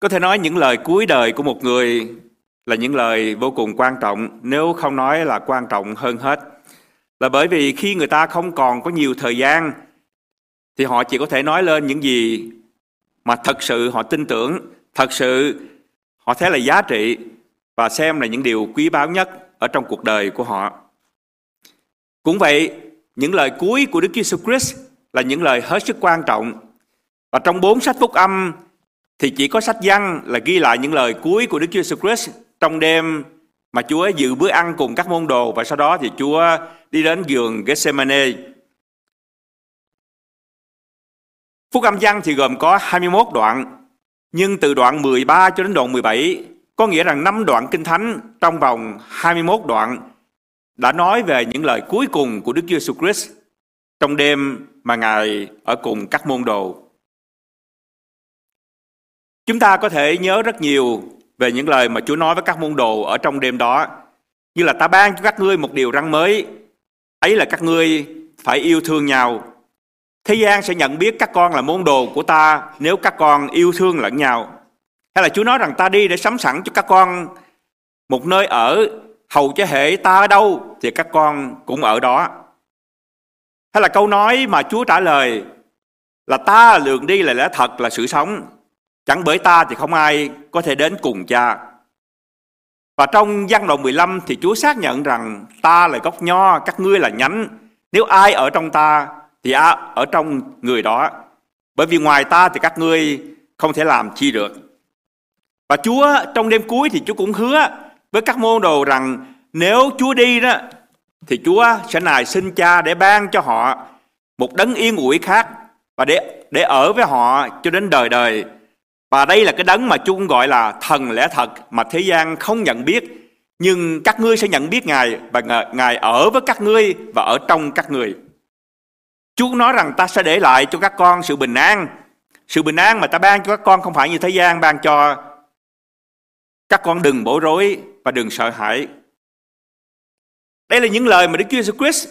Có thể nói những lời cuối đời của một người là những lời vô cùng quan trọng, nếu không nói là quan trọng hơn hết. Là bởi vì khi người ta không còn có nhiều thời gian thì họ chỉ có thể nói lên những gì mà thật sự họ tin tưởng, thật sự họ thấy là giá trị và xem là những điều quý báu nhất ở trong cuộc đời của họ. Cũng vậy, những lời cuối của Đức Giêsu Christ là những lời hết sức quan trọng. Và trong bốn sách phúc âm thì chỉ có sách văn là ghi lại những lời cuối của Đức Chúa Jesus Christ trong đêm mà Chúa dự bữa ăn cùng các môn đồ và sau đó thì Chúa đi đến giường Gethsemane. Phúc âm văn thì gồm có 21 đoạn, nhưng từ đoạn 13 cho đến đoạn 17 có nghĩa rằng 5 đoạn kinh thánh trong vòng 21 đoạn đã nói về những lời cuối cùng của Đức Chúa Jesus Christ trong đêm mà Ngài ở cùng các môn đồ. Chúng ta có thể nhớ rất nhiều về những lời mà Chúa nói với các môn đồ ở trong đêm đó. Như là ta ban cho các ngươi một điều răn mới. Ấy là các ngươi phải yêu thương nhau. Thế gian sẽ nhận biết các con là môn đồ của ta nếu các con yêu thương lẫn nhau. Hay là Chúa nói rằng ta đi để sắm sẵn cho các con một nơi ở hầu cho hệ ta ở đâu thì các con cũng ở đó. Hay là câu nói mà Chúa trả lời là ta lượng đi là lẽ thật là sự sống Chẳng bởi ta thì không ai có thể đến cùng cha. Và trong văn đoạn 15 thì Chúa xác nhận rằng ta là gốc nho, các ngươi là nhánh. Nếu ai ở trong ta thì ở trong người đó. Bởi vì ngoài ta thì các ngươi không thể làm chi được. Và Chúa trong đêm cuối thì Chúa cũng hứa với các môn đồ rằng nếu Chúa đi đó thì Chúa sẽ nài xin cha để ban cho họ một đấng yên ủi khác và để để ở với họ cho đến đời đời và đây là cái đấng mà Chúa gọi là thần lẽ thật mà thế gian không nhận biết. Nhưng các ngươi sẽ nhận biết Ngài và Ngài ở với các ngươi và ở trong các ngươi. Chúa nói rằng ta sẽ để lại cho các con sự bình an. Sự bình an mà ta ban cho các con không phải như thế gian ban cho các con đừng bối rối và đừng sợ hãi. Đây là những lời mà Đức Chúa Jesus Christ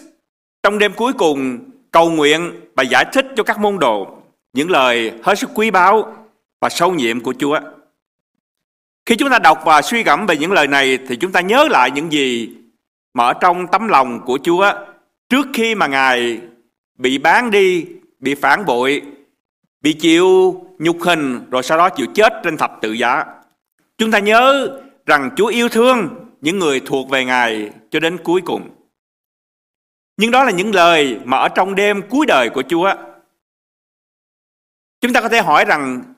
trong đêm cuối cùng cầu nguyện và giải thích cho các môn đồ. Những lời hết sức quý báu và sâu nhiệm của Chúa. Khi chúng ta đọc và suy gẫm về những lời này thì chúng ta nhớ lại những gì mà ở trong tấm lòng của Chúa trước khi mà Ngài bị bán đi, bị phản bội, bị chịu nhục hình rồi sau đó chịu chết trên thập tự giá. Chúng ta nhớ rằng Chúa yêu thương những người thuộc về Ngài cho đến cuối cùng. Nhưng đó là những lời mà ở trong đêm cuối đời của Chúa. Chúng ta có thể hỏi rằng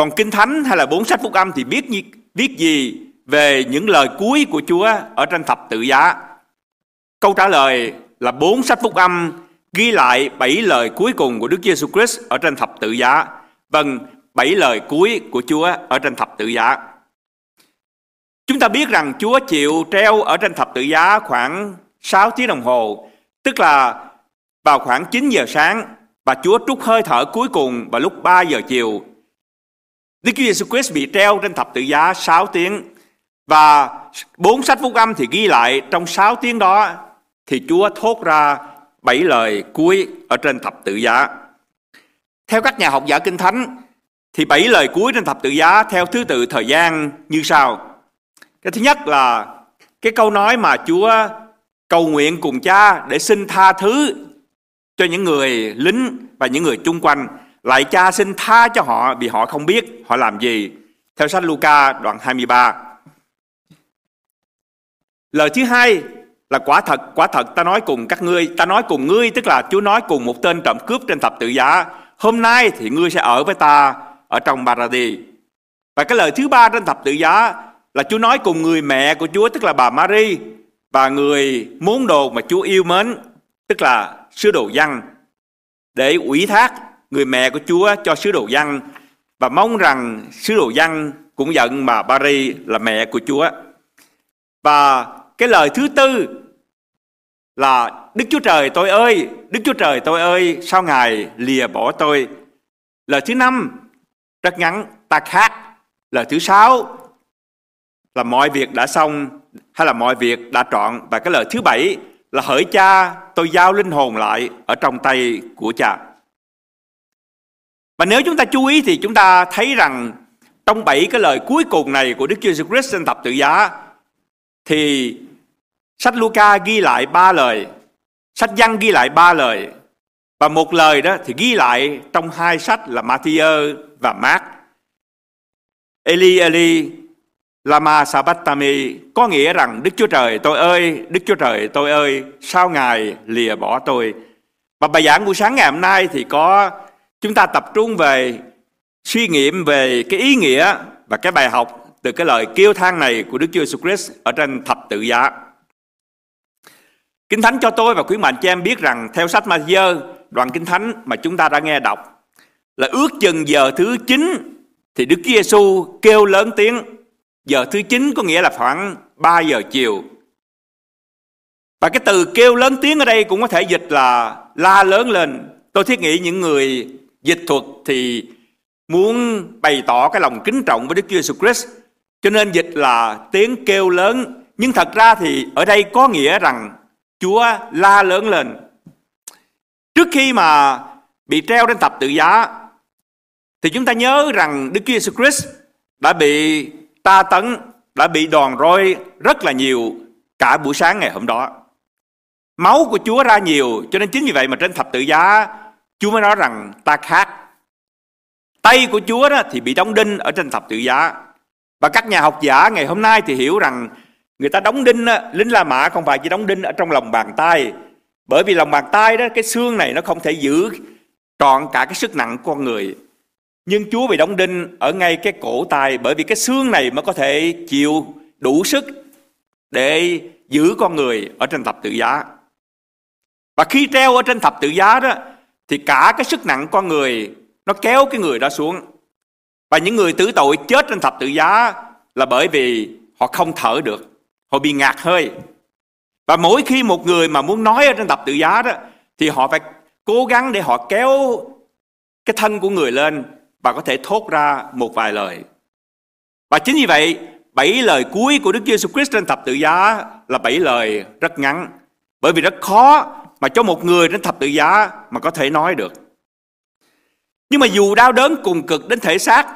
còn Kinh Thánh hay là bốn sách phúc âm thì biết viết gì về những lời cuối của Chúa ở trên thập tự giá? Câu trả lời là bốn sách phúc âm ghi lại bảy lời cuối cùng của Đức Giêsu Christ ở trên thập tự giá. Vâng, bảy lời cuối của Chúa ở trên thập tự giá. Chúng ta biết rằng Chúa chịu treo ở trên thập tự giá khoảng 6 tiếng đồng hồ, tức là vào khoảng 9 giờ sáng và Chúa trút hơi thở cuối cùng vào lúc 3 giờ chiều Đức Chúa Giêsu Christ bị treo trên thập tự giá 6 tiếng và bốn sách phúc âm thì ghi lại, trong 6 tiếng đó thì Chúa thốt ra bảy lời cuối ở trên thập tự giá. Theo các nhà học giả kinh thánh thì bảy lời cuối trên thập tự giá theo thứ tự thời gian như sau. Cái thứ nhất là cái câu nói mà Chúa cầu nguyện cùng cha để xin tha thứ cho những người lính và những người chung quanh lại cha xin tha cho họ vì họ không biết họ làm gì. Theo sách Luca đoạn 23. Lời thứ hai là quả thật, quả thật ta nói cùng các ngươi, ta nói cùng ngươi tức là Chúa nói cùng một tên trộm cướp trên thập tự giá. Hôm nay thì ngươi sẽ ở với ta ở trong Paradis. Và cái lời thứ ba trên thập tự giá là Chúa nói cùng người mẹ của Chúa tức là bà Mary và người muốn đồ mà Chúa yêu mến tức là sứ đồ dân để ủy thác người mẹ của Chúa cho sứ đồ dân và mong rằng sứ đồ dân cũng giận bà Mary là mẹ của Chúa. Và cái lời thứ tư là Đức Chúa Trời tôi ơi, Đức Chúa Trời tôi ơi, sao Ngài lìa bỏ tôi? Lời thứ năm rất ngắn, ta khác. Lời thứ sáu là mọi việc đã xong hay là mọi việc đã trọn. Và cái lời thứ bảy là hỡi cha tôi giao linh hồn lại ở trong tay của cha. Và nếu chúng ta chú ý thì chúng ta thấy rằng trong bảy cái lời cuối cùng này của Đức Chúa Jesus Christ trên thập tự giá thì sách Luca ghi lại ba lời, sách Giăng ghi lại ba lời và một lời đó thì ghi lại trong hai sách là Matthew và Mark. Eli Eli Lama Sabatami có nghĩa rằng Đức Chúa Trời tôi ơi, Đức Chúa Trời tôi ơi, sao Ngài lìa bỏ tôi? Và bài giảng buổi sáng ngày hôm nay thì có chúng ta tập trung về suy nghiệm về cái ý nghĩa và cái bài học từ cái lời kêu than này của Đức Chúa Jesus Christ ở trên thập tự giá. Kinh Thánh cho tôi và quý mạnh cho em biết rằng theo sách Ma-thi-ơ, đoạn Kinh Thánh mà chúng ta đã nghe đọc là ước chừng giờ thứ 9 thì Đức Chúa Giêsu kêu lớn tiếng. Giờ thứ 9 có nghĩa là khoảng 3 giờ chiều. Và cái từ kêu lớn tiếng ở đây cũng có thể dịch là la lớn lên. Tôi thiết nghĩ những người dịch thuật thì muốn bày tỏ cái lòng kính trọng với Đức Chúa Jesus Christ. Cho nên dịch là tiếng kêu lớn. Nhưng thật ra thì ở đây có nghĩa rằng Chúa la lớn lên. Trước khi mà bị treo trên thập tự giá, thì chúng ta nhớ rằng Đức Chúa Jesus Christ đã bị ta tấn, đã bị đòn roi rất là nhiều cả buổi sáng ngày hôm đó. Máu của Chúa ra nhiều, cho nên chính vì vậy mà trên thập tự giá Chúa mới nói rằng ta khác Tay của Chúa đó thì bị đóng đinh ở trên thập tự giá. Và các nhà học giả ngày hôm nay thì hiểu rằng người ta đóng đinh, lính La Mã không phải chỉ đóng đinh ở trong lòng bàn tay. Bởi vì lòng bàn tay đó, cái xương này nó không thể giữ trọn cả cái sức nặng của con người. Nhưng Chúa bị đóng đinh ở ngay cái cổ tay bởi vì cái xương này mới có thể chịu đủ sức để giữ con người ở trên thập tự giá. Và khi treo ở trên thập tự giá đó thì cả cái sức nặng con người nó kéo cái người đó xuống. Và những người tử tội chết trên thập tự giá là bởi vì họ không thở được. Họ bị ngạt hơi. Và mỗi khi một người mà muốn nói ở trên thập tự giá đó thì họ phải cố gắng để họ kéo cái thân của người lên và có thể thốt ra một vài lời. Và chính vì vậy, bảy lời cuối của Đức Giêsu Christ trên thập tự giá là bảy lời rất ngắn. Bởi vì rất khó mà cho một người đến thập tự giá mà có thể nói được. Nhưng mà dù đau đớn cùng cực đến thể xác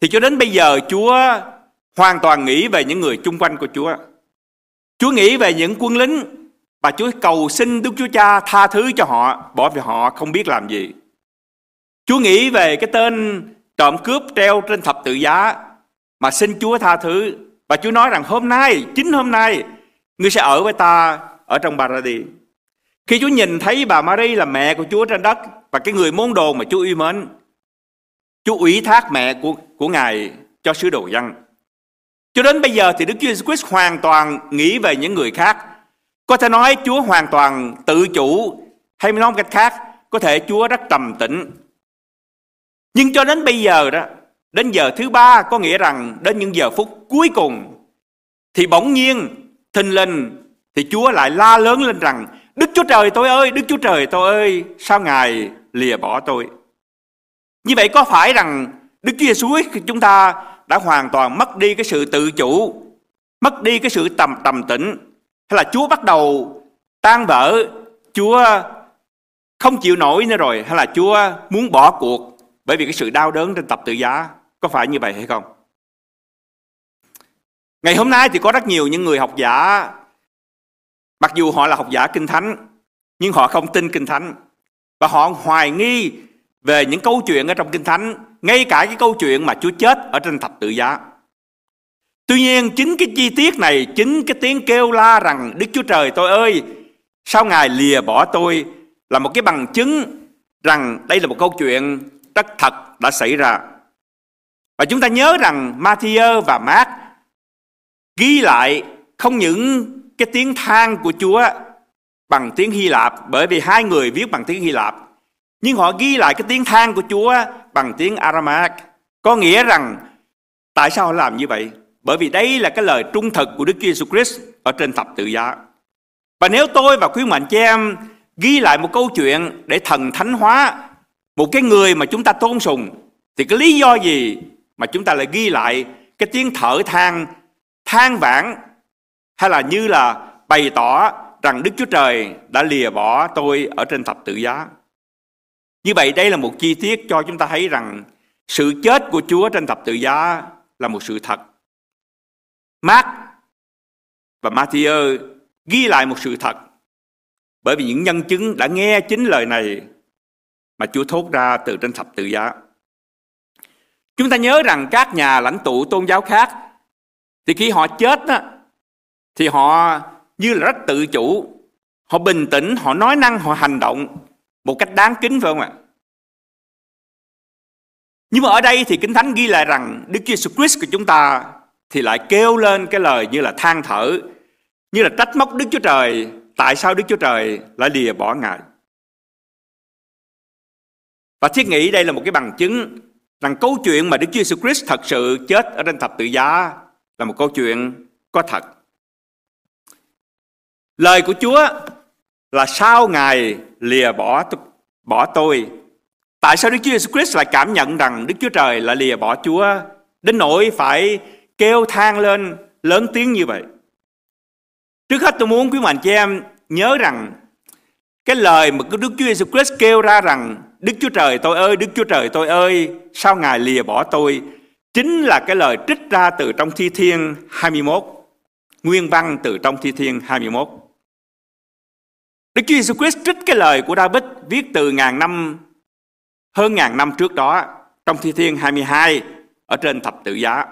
Thì cho đến bây giờ Chúa hoàn toàn nghĩ về những người chung quanh của Chúa. Chúa nghĩ về những quân lính Và Chúa cầu xin Đức Chúa Cha tha thứ cho họ Bởi vì họ không biết làm gì. Chúa nghĩ về cái tên trộm cướp treo trên thập tự giá Mà xin Chúa tha thứ. Và Chúa nói rằng hôm nay, chính hôm nay Ngươi sẽ ở với ta ở trong Paradis Khi Chúa nhìn thấy bà Mary là mẹ của Chúa trên đất và cái người môn đồ mà Chúa yêu mến Chúa ủy thác mẹ của, của Ngài cho sứ đồ dân. Cho đến bây giờ thì Đức Chúa Jesus Christ hoàn toàn nghĩ về những người khác. Có thể nói Chúa hoàn toàn tự chủ hay nói một cách khác có thể Chúa rất trầm tĩnh. Nhưng cho đến bây giờ đó đến giờ thứ ba có nghĩa rằng đến những giờ phút cuối cùng thì bỗng nhiên thình lình thì Chúa lại la lớn lên rằng Đức Chúa Trời tôi ơi, Đức Chúa Trời tôi ơi, sao Ngài lìa bỏ tôi. Như vậy có phải rằng Đức Chúa Giêsu chúng ta đã hoàn toàn mất đi cái sự tự chủ, mất đi cái sự tầm tầm tĩnh, hay là Chúa bắt đầu tan vỡ, Chúa không chịu nổi nữa rồi, hay là Chúa muốn bỏ cuộc bởi vì cái sự đau đớn trên tập tự giá, có phải như vậy hay không? Ngày hôm nay thì có rất nhiều những người học giả, mặc dù họ là học giả kinh thánh, nhưng họ không tin kinh thánh. Và họ hoài nghi về những câu chuyện ở trong Kinh Thánh, ngay cả cái câu chuyện mà Chúa chết ở trên thập tự giá. Tuy nhiên chính cái chi tiết này, chính cái tiếng kêu la rằng Đức Chúa Trời tôi ơi, sao Ngài lìa bỏ tôi là một cái bằng chứng rằng đây là một câu chuyện rất thật đã xảy ra. Và chúng ta nhớ rằng Matthew và Mark ghi lại không những cái tiếng than của Chúa bằng tiếng Hy Lạp, bởi vì hai người viết bằng tiếng Hy Lạp. Nhưng họ ghi lại cái tiếng than của Chúa bằng tiếng Aramaic. Có nghĩa rằng tại sao họ làm như vậy? Bởi vì đây là cái lời trung thực của Đức Chúa Jesus Christ ở trên thập tự giá. Và nếu tôi và quý mạnh chị em ghi lại một câu chuyện để thần thánh hóa một cái người mà chúng ta tôn sùng, thì cái lý do gì mà chúng ta lại ghi lại cái tiếng thở than than vãn hay là như là bày tỏ rằng Đức Chúa Trời đã lìa bỏ tôi ở trên thập tự giá. Như vậy đây là một chi tiết cho chúng ta thấy rằng sự chết của Chúa trên thập tự giá là một sự thật. Mark và Matthew ghi lại một sự thật bởi vì những nhân chứng đã nghe chính lời này mà Chúa thốt ra từ trên thập tự giá. Chúng ta nhớ rằng các nhà lãnh tụ tôn giáo khác thì khi họ chết đó, thì họ như là rất tự chủ, họ bình tĩnh, họ nói năng, họ hành động một cách đáng kính phải không ạ? Nhưng mà ở đây thì Kinh Thánh ghi lại rằng Đức Chúa Jesus Christ của chúng ta thì lại kêu lên cái lời như là than thở, như là trách móc Đức Chúa Trời, tại sao Đức Chúa Trời lại lìa bỏ Ngài? Và thiết nghĩ đây là một cái bằng chứng rằng câu chuyện mà Đức Chúa Jesus Christ thật sự chết ở trên thập tự giá là một câu chuyện có thật. Lời của Chúa là sao Ngài lìa bỏ bỏ tôi. Tại sao Đức Chúa Jesus Christ lại cảm nhận rằng Đức Chúa Trời lại lìa bỏ Chúa đến nỗi phải kêu than lên lớn tiếng như vậy? Trước hết tôi muốn quý mạnh chị em nhớ rằng cái lời mà Đức Chúa Jesus Christ kêu ra rằng Đức Chúa Trời tôi ơi, Đức Chúa Trời tôi ơi, sao Ngài lìa bỏ tôi? Chính là cái lời trích ra từ trong Thi Thiên 21. Nguyên văn từ trong Thi Thiên 21. Đức Chúa Jesus Christ trích cái lời của David viết từ ngàn năm, hơn ngàn năm trước đó, trong Thi Thiên 22, ở trên thập tự giá.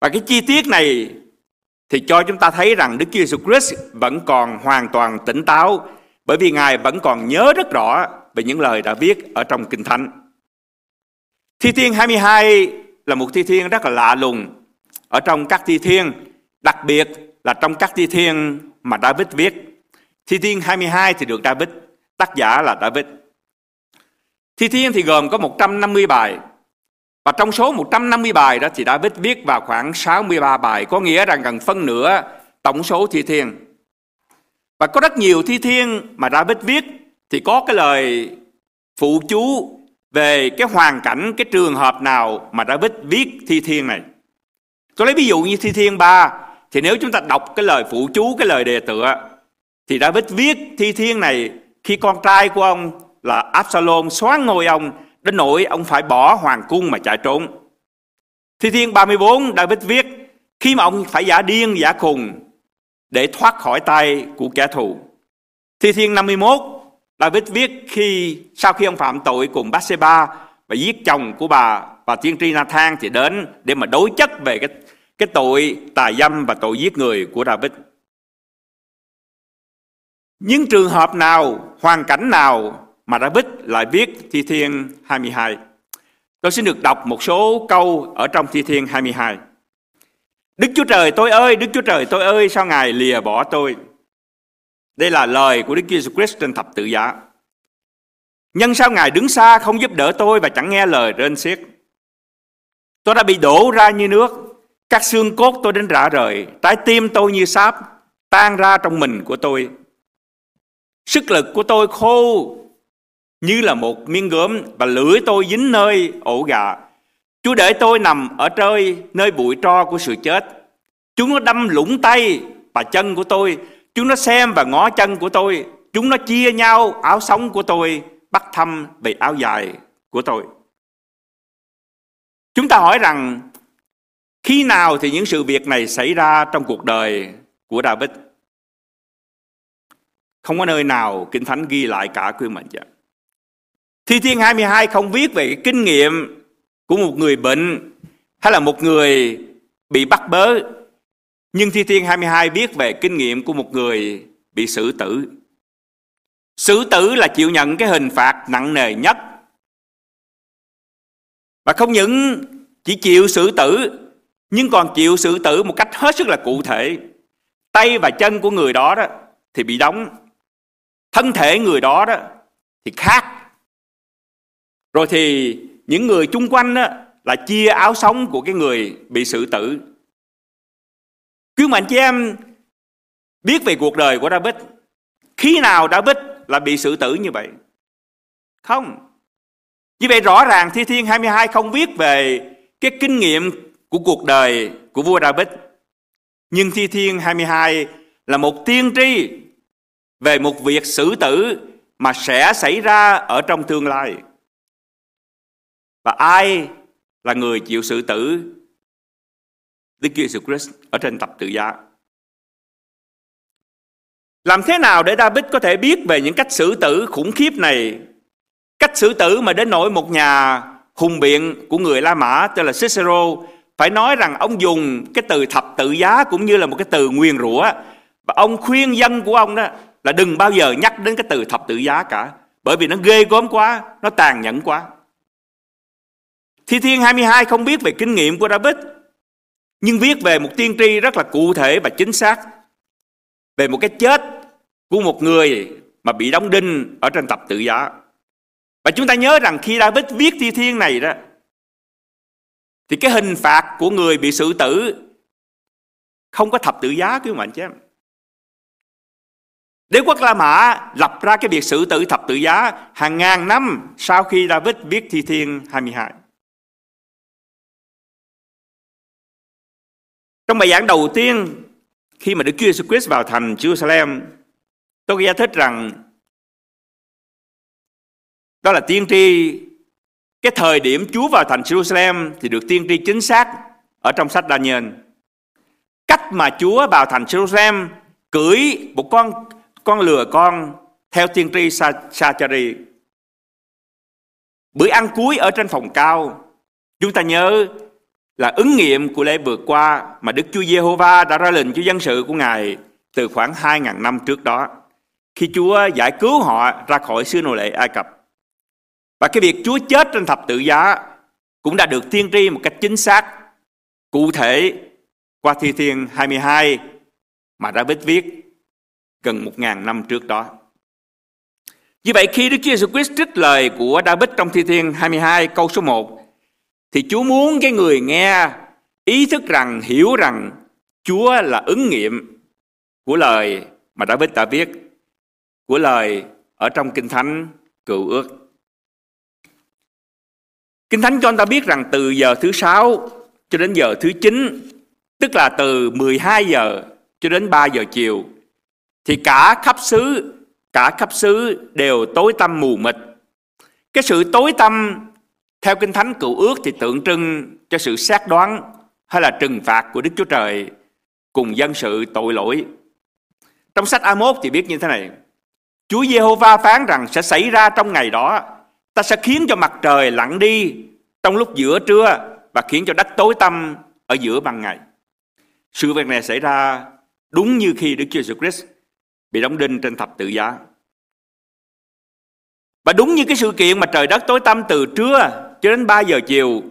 Và cái chi tiết này thì cho chúng ta thấy rằng Đức Chúa Jesus Christ vẫn còn hoàn toàn tỉnh táo bởi vì Ngài vẫn còn nhớ rất rõ về những lời đã viết ở trong Kinh Thánh. Thi Thiên 22 là một thi thiên rất là lạ lùng ở trong các thi thiên, đặc biệt là trong các thi thiên mà David viết. Thi thiên 22 thì được David, tác giả là David. Thi thiên thì gồm có 150 bài. Và trong số 150 bài đó thì David viết vào khoảng 63 bài, có nghĩa rằng gần phân nửa tổng số thi thiên. Và có rất nhiều thi thiên mà David viết thì có cái lời phụ chú về cái hoàn cảnh, cái trường hợp nào mà David viết thi thiên này. Tôi lấy ví dụ như thi thiên 3 thì nếu chúng ta đọc cái lời phụ chú, cái lời đề tựa thì David viết thi thiên này khi con trai của ông là Absalom xoán ngôi ông đến nỗi ông phải bỏ hoàng cung mà chạy trốn. Thi thiên 34 David viết khi mà ông phải giả điên giả khùng để thoát khỏi tay của kẻ thù. Thi thiên 51 David viết khi sau khi ông phạm tội cùng Bathsheba và giết chồng của bà và tiên tri Nathan thì đến để mà đối chất về cái cái tội tà dâm và tội giết người của David. Những trường hợp nào, hoàn cảnh nào mà David lại viết Thi Thiên 22? Tôi xin được đọc một số câu ở trong Thi Thiên 22. Đức Chúa Trời tôi ơi, Đức Chúa Trời tôi ơi, sao Ngài lìa bỏ tôi? Đây là lời của Đức Chúa Jesus Christ trên thập tự giá. Nhân sao Ngài đứng xa không giúp đỡ tôi và chẳng nghe lời trên xiết. Tôi đã bị đổ ra như nước, các xương cốt tôi đến rã rời, trái tim tôi như sáp, tan ra trong mình của tôi. Sức lực của tôi khô như là một miếng gốm và lưỡi tôi dính nơi ổ gà. Chúa để tôi nằm ở trời nơi bụi tro của sự chết. Chúng nó đâm lũng tay và chân của tôi. Chúng nó xem và ngó chân của tôi. Chúng nó chia nhau áo sống của tôi, bắt thăm về áo dài của tôi. Chúng ta hỏi rằng khi nào thì những sự việc này xảy ra trong cuộc đời của David? Không có nơi nào Kinh Thánh ghi lại cả quý mệnh vậy. Thi Thiên 22 không viết về cái kinh nghiệm của một người bệnh hay là một người bị bắt bớ. Nhưng Thi Thiên 22 viết về kinh nghiệm của một người bị xử tử. Xử tử là chịu nhận cái hình phạt nặng nề nhất. Và không những chỉ chịu xử tử nhưng còn chịu sự tử một cách hết sức là cụ thể. Tay và chân của người đó đó thì bị đóng. Thân thể người đó đó thì khác. Rồi thì những người chung quanh đó, là chia áo sống của cái người bị xử tử. Quý mạnh chị em biết về cuộc đời của David. Khi nào David là bị xử tử như vậy? Không. Như vậy rõ ràng Thi Thiên 22 không viết về cái kinh nghiệm của cuộc đời của vua David. Nhưng Thi Thiên 22 là một tiên tri về một việc xử tử mà sẽ xảy ra ở trong tương lai. và ai là người chịu sự tử Đức Chúa Jesus Christ ở trên tập tự giá. Làm thế nào để David có thể biết về những cách xử tử khủng khiếp này? Cách xử tử mà đến nỗi một nhà hùng biện của người La Mã, tên là Cicero phải nói rằng ông dùng cái từ thập tự giá cũng như là một cái từ nguyền rủa và ông khuyên dân của ông đó là đừng bao giờ nhắc đến cái từ thập tự giá cả bởi vì nó ghê gớm quá, nó tàn nhẫn quá. Thi Thiên 22 không biết về kinh nghiệm của David nhưng viết về một tiên tri rất là cụ thể và chính xác về một cái chết của một người mà bị đóng đinh ở trên tập tự giá. Và chúng ta nhớ rằng khi David viết thi thiên này đó thì cái hình phạt của người bị xử tử không có thập tự giá quý mạnh chứ. Đế quốc La Mã lập ra cái việc xử tử thập tự giá hàng ngàn năm sau khi David viết Thi Thiên 22. Trong bài giảng đầu tiên khi mà Đức Chúa Jesus Christ vào thành Jerusalem, tôi giải thích rằng đó là tiên tri cái thời điểm Chúa vào thành Jerusalem thì được tiên tri chính xác ở trong sách Daniel. Cách mà Chúa vào thành Jerusalem cưỡi một con con lừa con theo tiên tri Sachari. Bữa ăn cuối ở trên phòng cao, chúng ta nhớ là ứng nghiệm của lễ vượt qua mà Đức Chúa Giê-hô-va đã ra lệnh cho dân sự của Ngài từ khoảng 2.000 năm trước đó, khi Chúa giải cứu họ ra khỏi xứ nô lệ Ai Cập. Và cái việc Chúa chết trên thập tự giá cũng đã được tiên tri một cách chính xác, cụ thể qua Thi Thiên 22 mà David viết gần một ngàn năm trước đó. Như vậy khi Đức Chúa Jesus Christ trích lời của David trong Thi Thiên 22 câu số 1 thì Chúa muốn cái người nghe ý thức rằng, hiểu rằng Chúa là ứng nghiệm của lời mà David đã viết, của lời ở trong Kinh Thánh cựu ước. Kinh Thánh cho chúng ta biết rằng từ giờ thứ sáu cho đến giờ thứ 9, tức là từ 12 giờ cho đến 3 giờ chiều, thì cả khắp xứ, cả khắp xứ đều tối tăm mù mịt. Cái sự tối tăm theo Kinh Thánh cựu ước thì tượng trưng cho sự xác đoán hay là trừng phạt của Đức Chúa Trời cùng dân sự tội lỗi. Trong sách A1 thì biết như thế này. Chúa Giê-hô-va phán rằng sẽ xảy ra trong ngày đó ta sẽ khiến cho mặt trời lặn đi trong lúc giữa trưa và khiến cho đất tối tăm ở giữa ban ngày. Sự việc này xảy ra đúng như khi Đức Chúa Jesus Christ bị đóng đinh trên thập tự giá. Và đúng như cái sự kiện mà trời đất tối tăm từ trưa cho đến 3 giờ chiều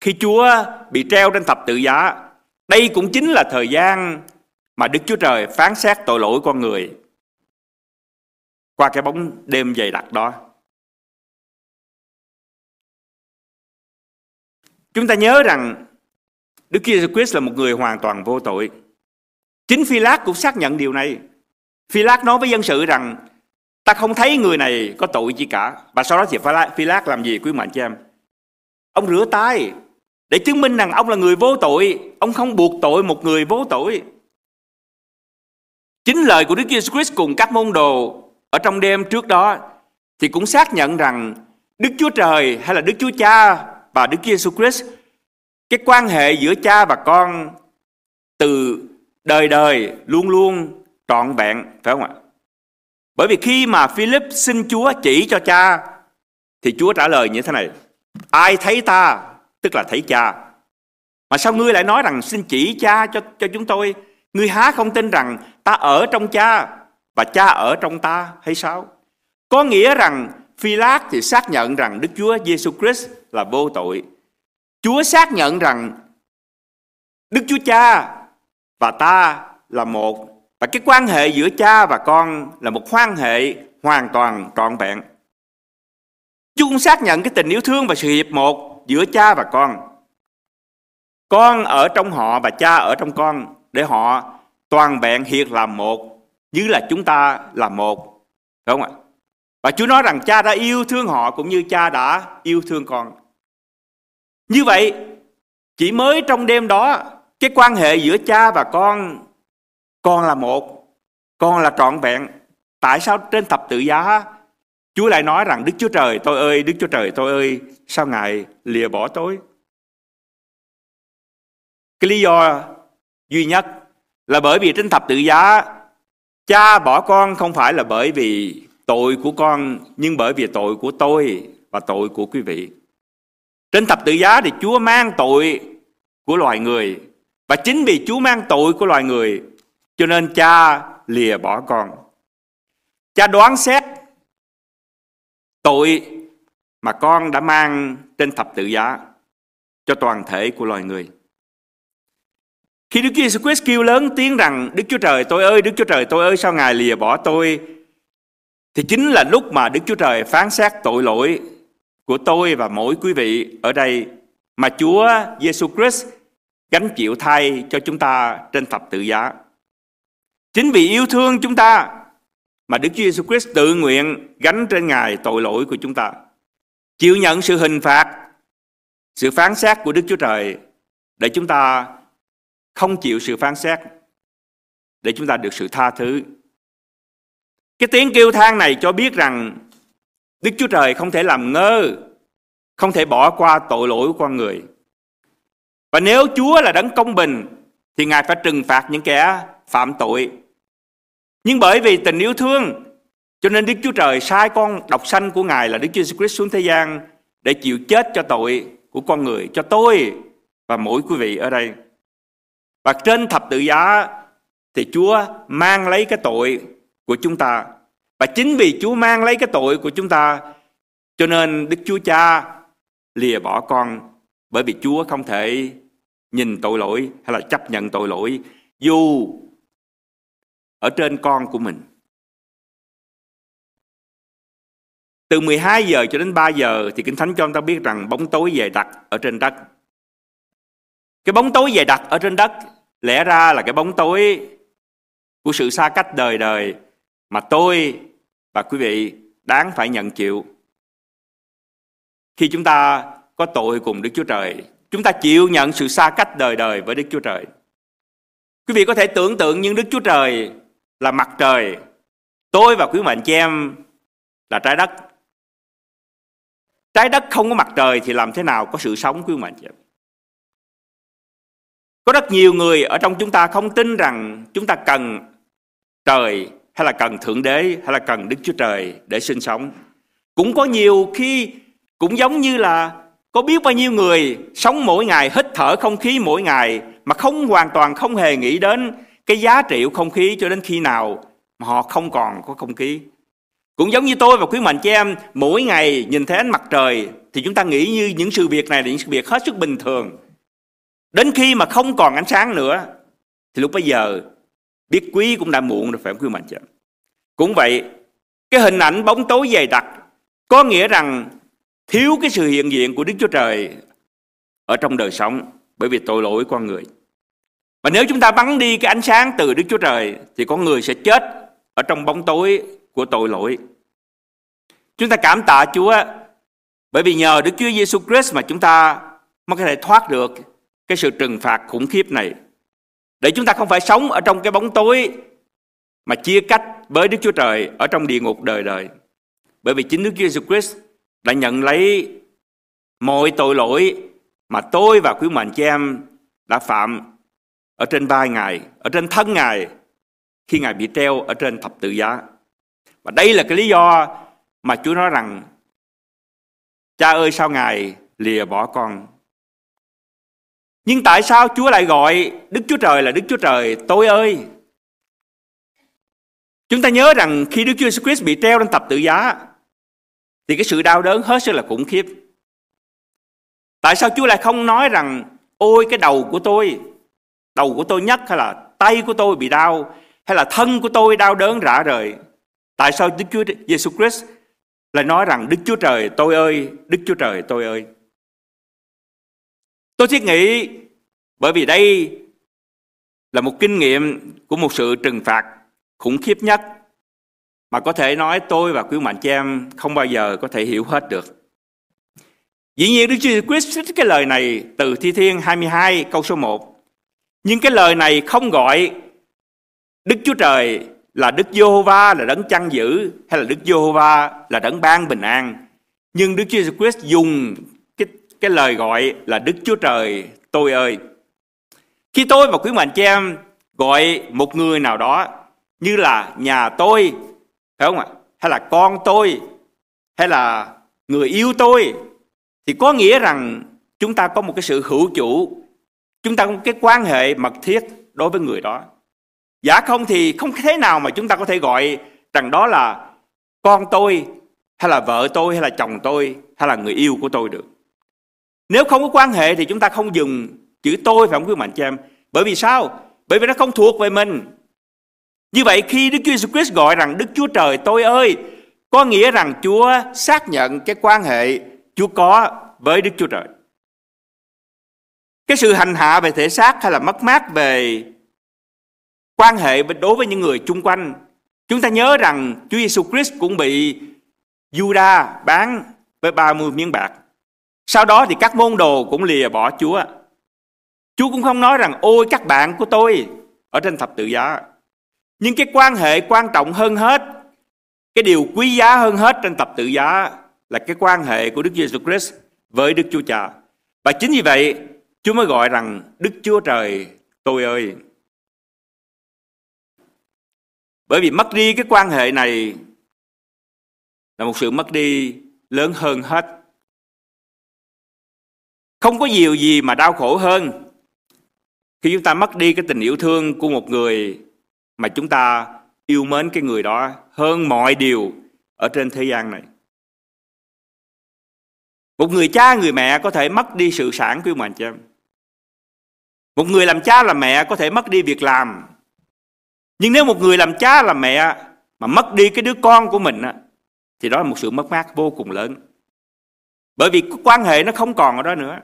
khi Chúa bị treo trên thập tự giá. Đây cũng chính là thời gian mà Đức Chúa Trời phán xét tội lỗi con người qua cái bóng đêm dày đặc đó. Chúng ta nhớ rằng Đức Jesus Christ là một người hoàn toàn vô tội. Chính Phi Lát cũng xác nhận điều này. Phi Lát nói với dân sự rằng, ta không thấy người này có tội gì cả. Và sau đó thì Phi Lát làm gì, quý mạnh cho em? Ông rửa tay để chứng minh rằng ông là người vô tội. Ông không buộc tội một người vô tội. Chính lời của Đức Jesus Christ cùng các môn đồ ở trong đêm trước đó thì cũng xác nhận rằng Đức Chúa Trời hay là Đức Chúa Cha và Đức Chúa Giêsu Christ cái quan hệ giữa cha và con từ đời đời luôn luôn trọn vẹn, phải không ạ? Bởi vì khi mà Philip xin Chúa chỉ cho cha, thì Chúa trả lời như thế này: Ai thấy ta, tức là thấy cha. Mà sao ngươi lại nói rằng xin chỉ cha cho cho chúng tôi? Ngươi há không tin rằng ta ở trong cha và cha ở trong ta hay sao? Có nghĩa rằng Phi Lát thì xác nhận rằng Đức Chúa Giêsu Christ là vô tội. Chúa xác nhận rằng Đức Chúa Cha và ta là một, và cái quan hệ giữa cha và con là một quan hệ hoàn toàn trọn vẹn. Chúa cũng xác nhận cái tình yêu thương và sự hiệp một giữa cha và con. Con ở trong họ và cha ở trong con, để họ toàn vẹn hiệp làm một, như là chúng ta là một. Đúng không ạ? Và Chúa nói rằng cha đã yêu thương họ cũng như cha đã yêu thương con. Như vậy, chỉ mới trong đêm đó, cái quan hệ giữa cha và con, con là một, con là trọn vẹn. Tại sao trên thập tự giá Chúa lại nói rằng Đức Chúa Trời tôi ơi, Đức Chúa Trời tôi ơi, sao Ngài lìa bỏ tôi? Cái lý do duy nhất là bởi vì trên thập tự giá cha bỏ con không phải là bởi vì tội của con nhưng bởi vì tội của tôi và tội của quý vị. Trên thập tự giá thì Chúa mang tội của loài người và chính vì Chúa mang tội của loài người cho nên cha lìa bỏ con. Cha đoán xét tội mà con đã mang trên thập tự giá cho toàn thể của loài người. Khi Đức Chúa Jesus Christ kêu lớn tiếng rằng Đức Chúa Trời tôi ơi, Đức Chúa Trời tôi ơi sao Ngài lìa bỏ tôi thì chính là lúc mà Đức Chúa Trời phán xét tội lỗi của tôi và mỗi quý vị ở đây mà Chúa Giêsu Christ gánh chịu thay cho chúng ta trên thập tự giá. Chính vì yêu thương chúng ta mà Đức Chúa Giêsu Christ tự nguyện gánh trên Ngài tội lỗi của chúng ta. Chịu nhận sự hình phạt, sự phán xét của Đức Chúa Trời để chúng ta không chịu sự phán xét, để chúng ta được sự tha thứ. Cái tiếng kêu than này cho biết rằng Đức Chúa Trời không thể làm ngơ, không thể bỏ qua tội lỗi của con người. Và nếu Chúa là đấng công bình thì Ngài phải trừng phạt những kẻ phạm tội. Nhưng bởi vì tình yêu thương cho nên Đức Chúa Trời sai con độc sanh của Ngài là Đức Chúa Jesus Christ xuống thế gian để chịu chết cho tội của con người, cho tôi và mỗi quý vị ở đây. Và trên thập tự giá thì Chúa mang lấy cái tội của chúng ta. Và chính vì Chúa mang lấy cái tội của chúng ta, cho nên Đức Chúa Cha lìa bỏ con, bởi vì Chúa không thể nhìn tội lỗi hay là chấp nhận tội lỗi, dù ở trên con của mình. Từ 12 giờ cho đến 3 giờ thì Kinh Thánh cho chúng ta biết rằng bóng tối dày đặc ở trên đất. Cái bóng tối dày đặc ở trên đất lẽ ra là cái bóng tối của sự xa cách đời đời mà tôi và quý vị đáng phải nhận chịu. Khi chúng ta có tội cùng Đức Chúa Trời, chúng ta chịu nhận sự xa cách đời đời với Đức Chúa Trời. Quý vị có thể tưởng tượng những Đức Chúa Trời là mặt trời, tôi và quý mệnh chị em là trái đất. Trái đất không có mặt trời thì làm thế nào có sự sống quý mệnh chị em? Có rất nhiều người ở trong chúng ta không tin rằng chúng ta cần trời hay là cần Thượng Đế, hay là cần Đức Chúa Trời để sinh sống. Cũng có nhiều khi cũng giống như là có biết bao nhiêu người sống mỗi ngày, hít thở không khí mỗi ngày, mà không hoàn toàn không hề nghĩ đến cái giá trị của không khí cho đến khi nào mà họ không còn có không khí. Cũng giống như tôi và quý mạnh chị em, mỗi ngày nhìn thấy ánh mặt trời thì chúng ta nghĩ như những sự việc này là những sự việc hết sức bình thường. Đến khi mà không còn ánh sáng nữa, thì lúc bây giờ biết quý cũng đã muộn rồi phải không quý mạnh chứ. Cũng vậy, cái hình ảnh bóng tối dày đặc có nghĩa rằng thiếu cái sự hiện diện của Đức Chúa Trời ở trong đời sống bởi vì tội lỗi con người. Và nếu chúng ta bắn đi cái ánh sáng từ Đức Chúa Trời thì con người sẽ chết ở trong bóng tối của tội lỗi. Chúng ta cảm tạ Chúa bởi vì nhờ Đức Chúa Giêsu Christ mà chúng ta mới có thể thoát được cái sự trừng phạt khủng khiếp này. Để chúng ta không phải sống ở trong cái bóng tối mà chia cách với Đức Chúa Trời ở trong địa ngục đời đời. Bởi vì chính Đức Chúa Jesus Christ đã nhận lấy mọi tội lỗi mà tôi và quý mệnh chị em đã phạm ở trên vai Ngài, ở trên thân Ngài khi Ngài bị treo ở trên thập tự giá. Và đây là cái lý do mà Chúa nói rằng Cha ơi sao Ngài lìa bỏ con nhưng tại sao Chúa lại gọi Đức Chúa Trời là Đức Chúa Trời tôi ơi Chúng ta nhớ rằng khi Đức Chúa Jesus Christ bị treo lên thập tự giá thì cái sự đau đớn hết sức là khủng khiếp. Tại sao Chúa lại không nói rằng ôi cái đầu của tôi, đầu của tôi nhất hay là tay của tôi bị đau hay là thân của tôi đau đớn rã rời. Tại sao Đức Chúa Jesus Christ lại nói rằng Đức Chúa Trời tôi ơi, Đức Chúa Trời tôi ơi. Tôi thiết nghĩ bởi vì đây là một kinh nghiệm của một sự trừng phạt khủng khiếp nhất mà có thể nói tôi và quý mạnh chị em không bao giờ có thể hiểu hết được. Dĩ nhiên Đức Chúa Christ thích cái lời này từ Thi Thiên 22 câu số 1. Nhưng cái lời này không gọi Đức Chúa Trời là Đức Giê-hô-va là đấng chăn giữ hay là Đức Giê-hô-va là đấng ban bình an. Nhưng Đức Chúa Jesus Christ dùng cái lời gọi là Đức Chúa Trời tôi ơi. Khi tôi và quý mạnh chị em gọi một người nào đó như là nhà tôi, phải không ạ? Hay là con tôi, hay là người yêu tôi, thì có nghĩa rằng chúng ta có một cái sự hữu chủ, chúng ta có một cái quan hệ mật thiết đối với người đó. Giả không thì không thế nào mà chúng ta có thể gọi rằng đó là con tôi, hay là vợ tôi, hay là chồng tôi, hay là người yêu của tôi được. Nếu không có quan hệ thì chúng ta không dùng chữ tôi phải không quý mạnh cho em? Bởi vì sao? Bởi vì nó không thuộc về mình. Như vậy khi Đức Chúa Jesus Christ gọi rằng Đức Chúa Trời tôi ơi, có nghĩa rằng Chúa xác nhận cái quan hệ Chúa có với Đức Chúa Trời. Cái sự hành hạ về thể xác hay là mất mát về quan hệ đối với những người chung quanh. Chúng ta nhớ rằng Chúa Giêsu Christ cũng bị Juda bán với 30 miếng bạc. Sau đó thì các môn đồ cũng lìa bỏ Chúa. Chúa cũng không nói rằng ôi các bạn của tôi ở trên thập tự giá. Nhưng cái quan hệ quan trọng hơn hết, cái điều quý giá hơn hết trên thập tự giá là cái quan hệ của Đức Giêsu Christ với Đức Chúa Cha. Và chính vì vậy, Chúa mới gọi rằng Đức Chúa Trời tôi ơi. Bởi vì mất đi cái quan hệ này là một sự mất đi lớn hơn hết. Không có điều gì mà đau khổ hơn khi chúng ta mất đi cái tình yêu thương của một người mà chúng ta yêu mến cái người đó hơn mọi điều ở trên thế gian này. Một người cha, người mẹ có thể mất đi sự sản của mình cho. Một người làm cha làm mẹ có thể mất đi việc làm. Nhưng nếu một người làm cha làm mẹ mà mất đi cái đứa con của mình thì đó là một sự mất mát vô cùng lớn. Bởi vì quan hệ nó không còn ở đó nữa.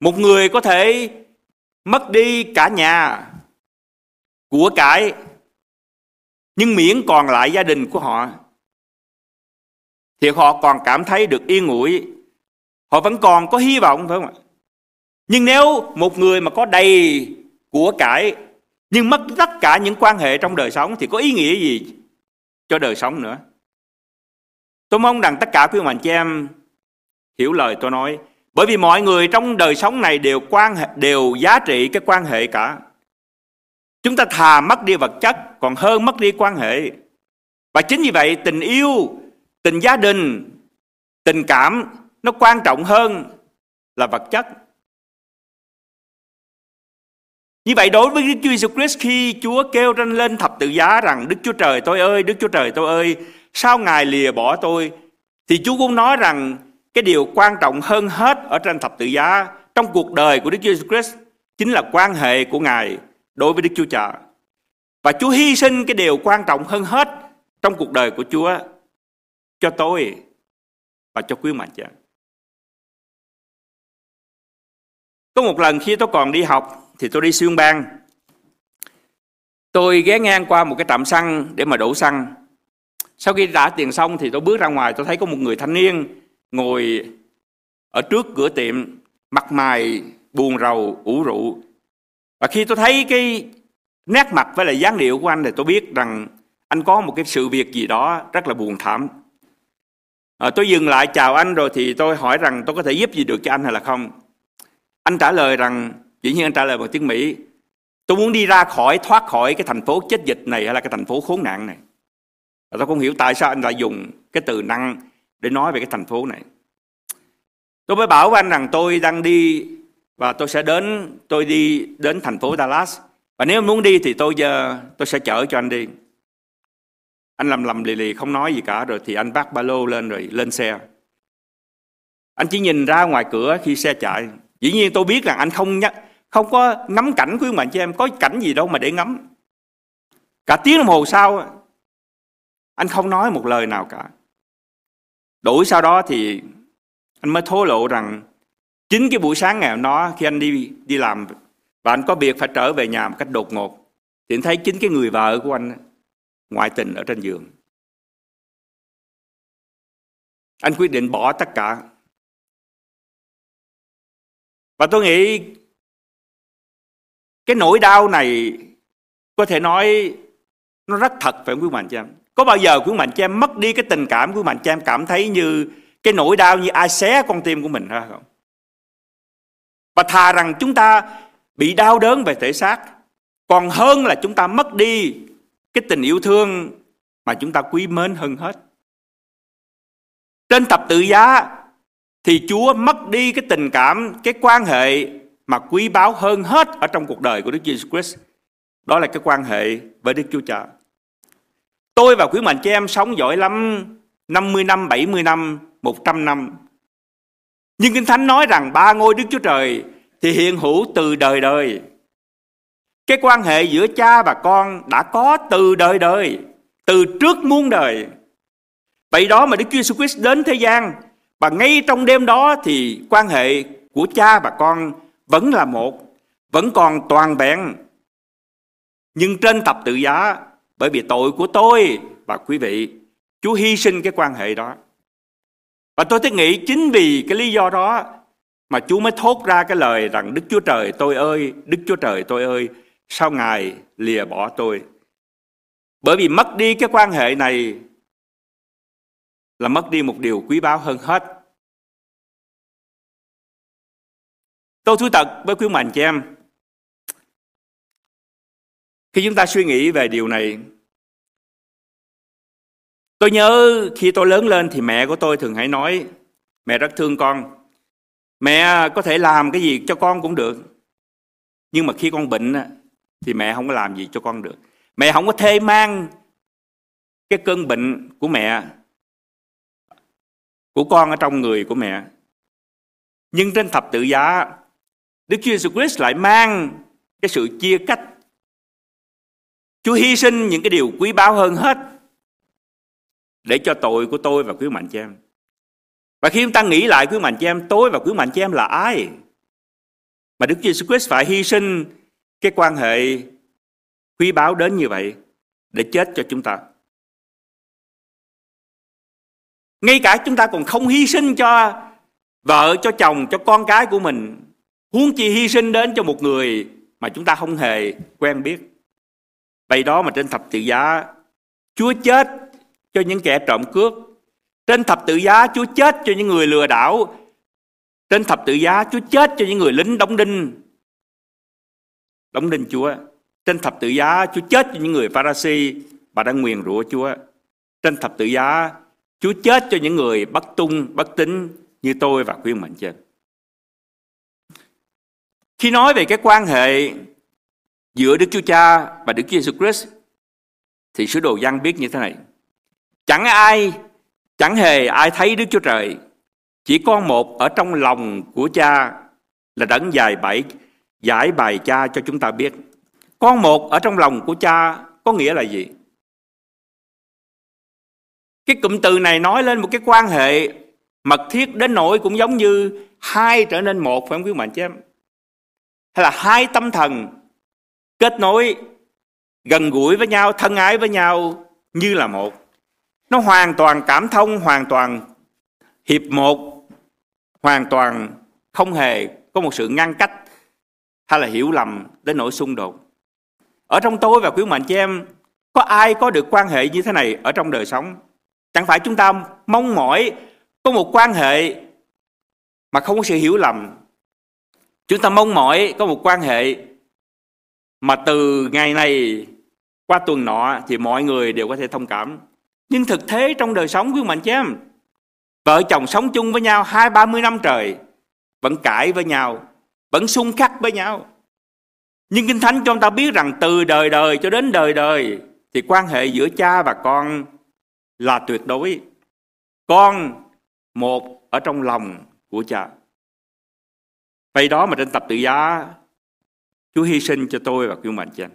Một người có thể mất đi cả nhà, của cải, nhưng miễn còn lại gia đình của họ, thì họ còn cảm thấy được yên ủi. Họ vẫn còn có hy vọng phải không ạ? Nhưng nếu một người mà có đầy của cải, nhưng mất tất cả những quan hệ trong đời sống thì có ý nghĩa gì cho đời sống nữa? Tôi mong rằng tất cả quý anh chị em hiểu lời tôi nói bởi vì mọi người trong đời sống này đều quan hệ, đều giá trị cái quan hệ cả. Chúng ta thà mất đi vật chất còn hơn mất đi quan hệ. Và chính vì vậy tình yêu, tình gia đình, tình cảm nó quan trọng hơn là vật chất. Như vậy đối với Đức Chúa Jesus Christ khi Chúa kêu trên lên thập tự giá rằng Đức Chúa Trời tôi ơi, Đức Chúa Trời tôi ơi, sao Ngài lìa bỏ tôi? Thì Chúa cũng nói rằng cái điều quan trọng hơn hết ở trên thập tự giá trong cuộc đời của Đức Chúa Jesus Christ chính là quan hệ của Ngài đối với Đức Chúa Cha. Và Chúa hy sinh cái điều quan trọng hơn hết trong cuộc đời của Chúa cho tôi và cho quý mạnh chị Có một lần khi tôi còn đi học thì tôi đi xuyên bang. Tôi ghé ngang qua một cái trạm xăng để mà đổ xăng. Sau khi trả tiền xong thì tôi bước ra ngoài, tôi thấy có một người thanh niên ngồi ở trước cửa tiệm mặt mày buồn rầu ủ rũ. Và khi tôi thấy cái nét mặt với lại dáng điệu của anh thì tôi biết rằng anh có một cái sự việc gì đó rất là buồn thảm. À, tôi dừng lại chào anh rồi thì tôi hỏi rằng tôi có thể giúp gì được cho anh hay là không? Anh trả lời rằng dĩ nhiên anh trả lời bằng tiếng mỹ tôi muốn đi ra khỏi thoát khỏi cái thành phố chết dịch này hay là cái thành phố khốn nạn này. Và tôi không hiểu tại sao anh lại dùng cái từ năng để nói về cái thành phố này. Tôi mới bảo với anh rằng tôi đang đi và tôi sẽ đến, tôi đi đến thành phố Dallas và nếu muốn đi thì tôi giờ tôi sẽ chở cho anh đi. Anh lầm lầm lì lì, không nói gì cả, rồi thì anh vác ba lô lên rồi lên xe. Anh chỉ nhìn ra ngoài cửa khi xe chạy. Dĩ nhiên tôi biết rằng anh không nhắc, không có ngắm cảnh quý mạnh cho em có cảnh gì đâu mà để ngắm. Cả tiếng đồng hồ sau, anh không nói một lời nào cả. Đổi sau đó thì anh mới thố lộ rằng chính cái buổi sáng ngày hôm đó khi anh đi đi làm và anh có việc phải trở về nhà một cách đột ngột, thì anh thấy chính cái người vợ của anh ngoại tình ở trên giường. Anh quyết định bỏ tất cả. Và tôi nghĩ cái nỗi đau này có thể nói nó rất thật phải không quý mạnh cho em có bao giờ quý mạnh cho em mất đi cái tình cảm quý mạnh cho em cảm thấy như cái nỗi đau như ai xé con tim của mình ra không? Và thà rằng chúng ta bị đau đớn về thể xác còn hơn là chúng ta mất đi cái tình yêu thương mà chúng ta quý mến hơn hết. Trên tập tự giá thì Chúa mất đi cái tình cảm, cái quan hệ mà quý báu hơn hết ở trong cuộc đời của Đức Jesus Christ. Đó là cái quan hệ với Đức Chúa trời. Tôi và quý mạnh chị em sống giỏi lắm 50 năm, 70 năm, 100 năm. Nhưng Kinh Thánh nói rằng ba ngôi Đức Chúa Trời thì hiện hữu từ đời đời. Cái quan hệ giữa cha và con đã có từ đời đời, từ trước muôn đời. Vậy đó mà Đức Chúa Jesus Christ đến thế gian và ngay trong đêm đó thì quan hệ của cha và con vẫn là một, vẫn còn toàn vẹn. Nhưng trên tập tự giá, bởi vì tội của tôi và quý vị, Chúa hy sinh cái quan hệ đó. Và tôi thích nghĩ chính vì cái lý do đó mà Chúa mới thốt ra cái lời rằng Đức Chúa Trời tôi ơi, Đức Chúa Trời tôi ơi, sao Ngài lìa bỏ tôi? Bởi vì mất đi cái quan hệ này là mất đi một điều quý báu hơn hết. Tôi thú thật với quý mạnh chị em, khi chúng ta suy nghĩ về điều này, tôi nhớ khi tôi lớn lên thì mẹ của tôi thường hay nói, mẹ rất thương con. Mẹ có thể làm cái gì cho con cũng được. Nhưng mà khi con bệnh thì mẹ không có làm gì cho con được. Mẹ không có thê mang cái cơn bệnh của mẹ của con ở trong người của mẹ. Nhưng trên thập tự giá, Đức Chúa Jesus Christ lại mang cái sự chia cách. Chúa hy sinh những cái điều quý báu hơn hết để cho tội của tôi và quý mạnh cho em. Và khi chúng ta nghĩ lại quý mạnh cho em, tôi và quý mạnh cho em là ai? Mà Đức Giêsu Jesus Christ phải hy sinh cái quan hệ quý báu đến như vậy để chết cho chúng ta. Ngay cả chúng ta còn không hy sinh cho vợ, cho chồng, cho con cái của mình. Huống chi hy sinh đến cho một người mà chúng ta không hề quen biết. Vậy đó mà trên thập tự giá, Chúa chết cho những kẻ trộm cướp. Trên thập tự giá, Chúa chết cho những người lừa đảo. Trên thập tự giá, Chúa chết cho những người lính đóng đinh. Đóng đinh Chúa. Trên thập tự giá, Chúa chết cho những người Pharisee và đang nguyền rủa Chúa. Trên thập tự giá, Chúa chết cho những người bất tung, bất tín như tôi và khuyên mạnh trên. Khi nói về cái quan hệ giữa Đức Chúa Cha và Đức Chúa Jesus Christ thì sứ đồ Giăng biết như thế này. Chẳng ai, chẳng hề ai thấy Đức Chúa Trời, chỉ có một ở trong lòng của Cha là đấng dài bảy giải bài Cha cho chúng ta biết. Con một ở trong lòng của Cha có nghĩa là gì? Cái cụm từ này nói lên một cái quan hệ mật thiết đến nỗi cũng giống như hai trở nên một phải không quý mạnh chứ em? Hay là hai tâm thần kết nối gần gũi với nhau, thân ái với nhau như là một. Nó hoàn toàn cảm thông, hoàn toàn hiệp một, hoàn toàn không hề có một sự ngăn cách hay là hiểu lầm đến nỗi xung đột. Ở trong tôi và quý mạnh chị em, có ai có được quan hệ như thế này ở trong đời sống? Chẳng phải chúng ta mong mỏi có một quan hệ mà không có sự hiểu lầm. Chúng ta mong mỏi có một quan hệ mà từ ngày này qua tuần nọ thì mọi người đều có thể thông cảm. Nhưng thực tế trong đời sống của mạnh chị em, vợ chồng sống chung với nhau hai ba mươi năm trời, vẫn cãi với nhau, vẫn xung khắc với nhau. Nhưng Kinh Thánh cho chúng ta biết rằng từ đời đời cho đến đời đời thì quan hệ giữa cha và con là tuyệt đối. Con một ở trong lòng của cha. Vậy đó mà trên tập tự giá Chúa hy sinh cho tôi và cứu mạnh cho anh.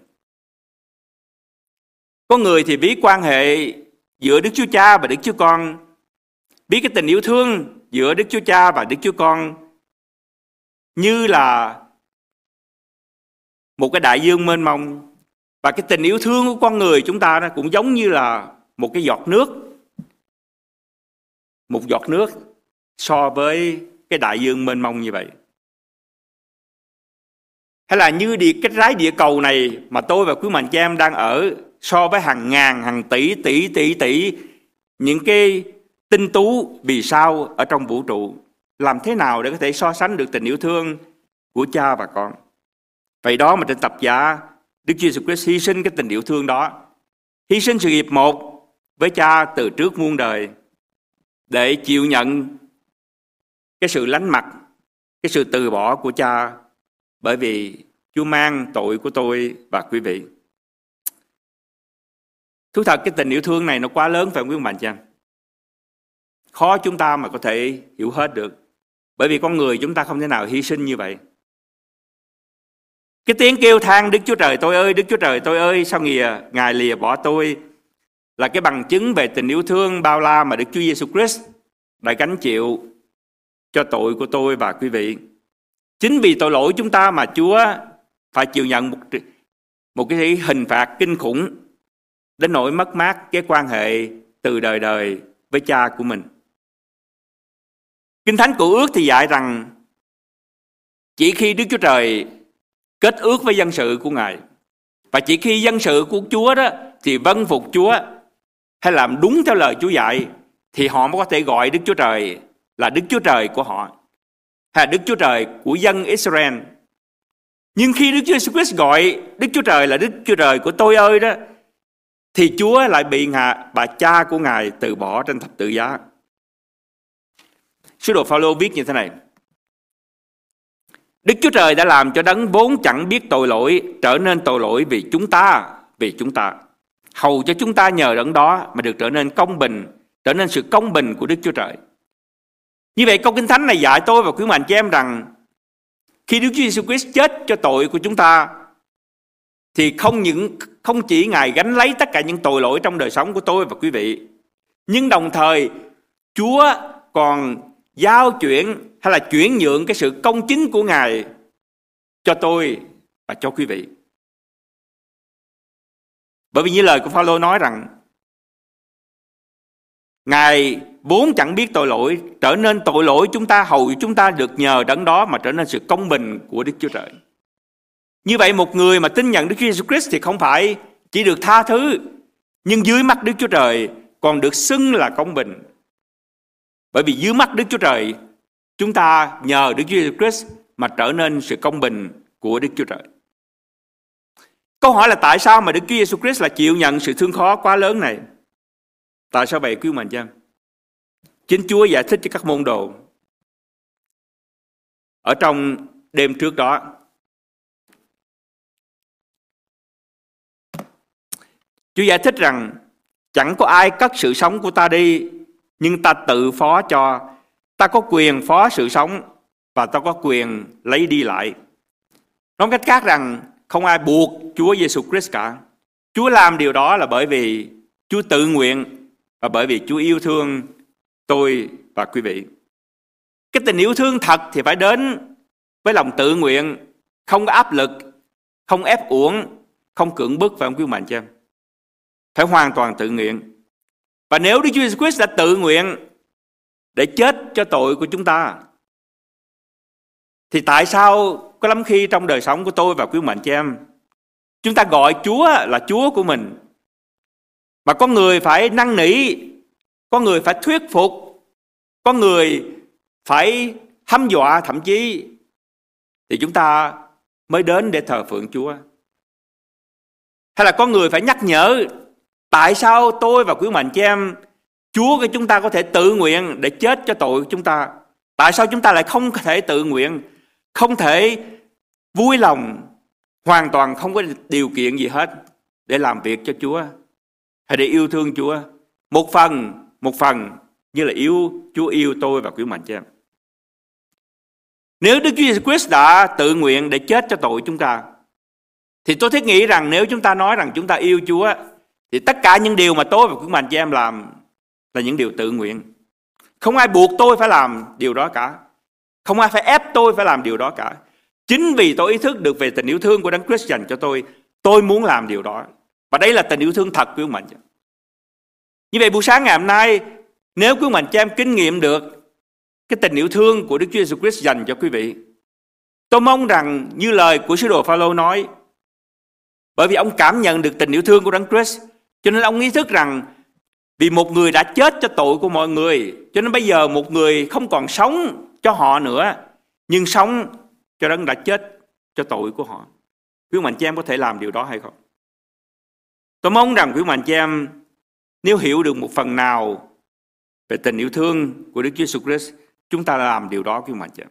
Có người thì biết quan hệ giữa Đức Chúa Cha và Đức Chúa Con, biết cái tình yêu thương giữa Đức Chúa Cha và Đức Chúa Con như là một cái đại dương mênh mông và cái tình yêu thương của con người chúng ta cũng giống như là một cái giọt nước một giọt nước so với cái đại dương mênh mông như vậy hay là như địa, cái trái địa cầu này mà tôi và quý mạnh chị em đang ở so với hàng ngàn, hàng tỷ tỷ tỷ tỷ, những cái tinh tú vì sao ở trong vũ trụ? Làm thế nào để có thể so sánh được tình yêu thương của cha và con? Vậy đó mà trên tập giả, Đức Chúa Jesus Christ hy sinh cái tình yêu thương đó, hy sinh sự nghiệp một với cha từ trước muôn đời để chịu nhận cái sự lánh mặt, cái sự từ bỏ của cha bởi vì Chúa mang tội của tôi và quý vị. Thú thật cái tình yêu thương này nó quá lớn phải không quý anh em, Khó chúng ta mà có thể hiểu hết được. Bởi vì con người chúng ta không thể nào hy sinh như vậy. Cái tiếng kêu than Đức Chúa Trời tôi ơi, Đức Chúa Trời tôi ơi, sao nghìa, Ngài lìa bỏ tôi là cái bằng chứng về tình yêu thương bao la mà Đức Chúa Giêsu Christ đã gánh chịu cho tội của tôi và quý vị. Chính vì tội lỗi chúng ta mà Chúa phải chịu nhận một, một cái hình phạt kinh khủng đến nỗi mất mát cái quan hệ từ đời đời với cha của mình. Kinh Thánh Cựu ước thì dạy rằng chỉ khi Đức Chúa Trời kết ước với dân sự của Ngài và chỉ khi dân sự của Chúa đó thì vâng phục Chúa hay làm đúng theo lời Chúa dạy thì họ mới có thể gọi Đức Chúa Trời là Đức Chúa Trời của họ hay Đức Chúa Trời của dân Israel. Nhưng khi Đức Chúa Jesus Christ gọi Đức Chúa Trời là Đức Chúa Trời của tôi ơi đó thì Chúa lại bị ngà, bà cha của Ngài từ bỏ trên thập tự giá. Sứ đồ Phaolô viết như thế này. Đức Chúa Trời đã làm cho đấng vốn chẳng biết tội lỗi trở nên tội lỗi vì chúng ta, vì chúng ta. Hầu cho chúng ta nhờ đấng đó mà được trở nên công bình, trở nên sự công bình của Đức Chúa Trời. Như vậy câu Kinh Thánh này dạy tôi và quý mạnh cho em rằng khi Đức Chúa Jesus Christ chết cho tội của chúng ta thì không những không chỉ Ngài gánh lấy tất cả những tội lỗi trong đời sống của tôi và quý vị, nhưng đồng thời Chúa còn giao chuyển hay là chuyển nhượng cái sự công chính của Ngài cho tôi và cho quý vị. Bởi vì như lời của Phaolô nói rằng Ngài vốn chẳng biết tội lỗi, trở nên tội lỗi chúng ta hầu chúng ta được nhờ đấng đó mà trở nên sự công bình của Đức Chúa Trời. Như vậy một người mà tin nhận Đức Chúa Jesus Christ thì không phải chỉ được tha thứ, nhưng dưới mắt Đức Chúa Trời còn được xưng là công bình. Bởi vì dưới mắt Đức Chúa Trời, chúng ta nhờ Đức Chúa Jesus Christ mà trở nên sự công bình của Đức Chúa Trời. Câu hỏi là tại sao mà Đức Chúa Jesus Christ là chịu nhận sự thương khó quá lớn này? Tại sao vậy quý mạnh chăng? Chính Chúa giải thích cho các môn đồ. Ở trong đêm trước đó, Chúa giải thích rằng chẳng có ai cất sự sống của ta đi, nhưng ta tự phó cho. Ta có quyền phó sự sống và ta có quyền lấy đi lại. Nói cách khác rằng không ai buộc Chúa Giêsu Christ cả. Chúa làm điều đó là bởi vì Chúa tự nguyện và bởi vì Chúa yêu thương tôi và quý vị. Cái tình yêu thương thật thì phải đến với lòng tự nguyện, không có áp lực, không ép uổng, không cưỡng bức phải không quý mạnh cho em? Phải hoàn toàn tự nguyện. Và nếu Đức Chúa Jesus Christ đã tự nguyện để chết cho tội của chúng ta, thì tại sao có lắm khi trong đời sống của tôi và quý mạnh chị em, chúng ta gọi Chúa là Chúa của mình. Mà con người phải năn nỉ, con người phải thuyết phục, con người phải hăm dọa thậm chí thì chúng ta mới đến để thờ phượng Chúa. Hay là con người phải nhắc nhở tại sao tôi và quý mạnh chị em Chúa của chúng ta có thể tự nguyện để chết cho tội của chúng ta. Tại sao chúng ta lại không thể tự nguyện, không thể vui lòng, hoàn toàn không có điều kiện gì hết để làm việc cho Chúa hay để yêu thương Chúa. Một phần, một phần như là yêu Chúa yêu tôi và quý mạnh cho em. Nếu Đức Chúa Jesus Christ đã tự nguyện để chết cho tội chúng ta, thì tôi thiết nghĩ rằng nếu chúng ta nói rằng chúng ta yêu Chúa, thì tất cả những điều mà tôi và quý mạnh cho em làm là những điều tự nguyện. Không ai buộc tôi phải làm điều đó cả. Không ai phải ép tôi phải làm điều đó cả. Chính vì tôi ý thức được về tình yêu thương của Đấng Christ dành cho tôi, tôi muốn làm điều đó. Và đây là tình yêu thương thật của quý mạnh. Như vậy buổi sáng ngày hôm nay, nếu quý mạnh cho em kinh nghiệm được cái tình yêu thương của Đức Chúa Jesus Christ dành cho quý vị, Tôi mong rằng như lời của sứ đồ Phaolô nói, bởi vì ông cảm nhận được tình yêu thương của Đấng Christ, cho nên ông ý thức rằng vì một người đã chết cho tội của mọi người, cho nên bây giờ một người không còn sống cho họ nữa, nhưng sống cho Đấng đã chết cho tội của họ. Quý mạnh chị em có thể làm điều đó hay không? Tôi mong rằng quý mạnh chị em nếu hiểu được một phần nào về tình yêu thương của Đức Chúa Jesus Christ, chúng ta làm điều đó quý mạnh chị em.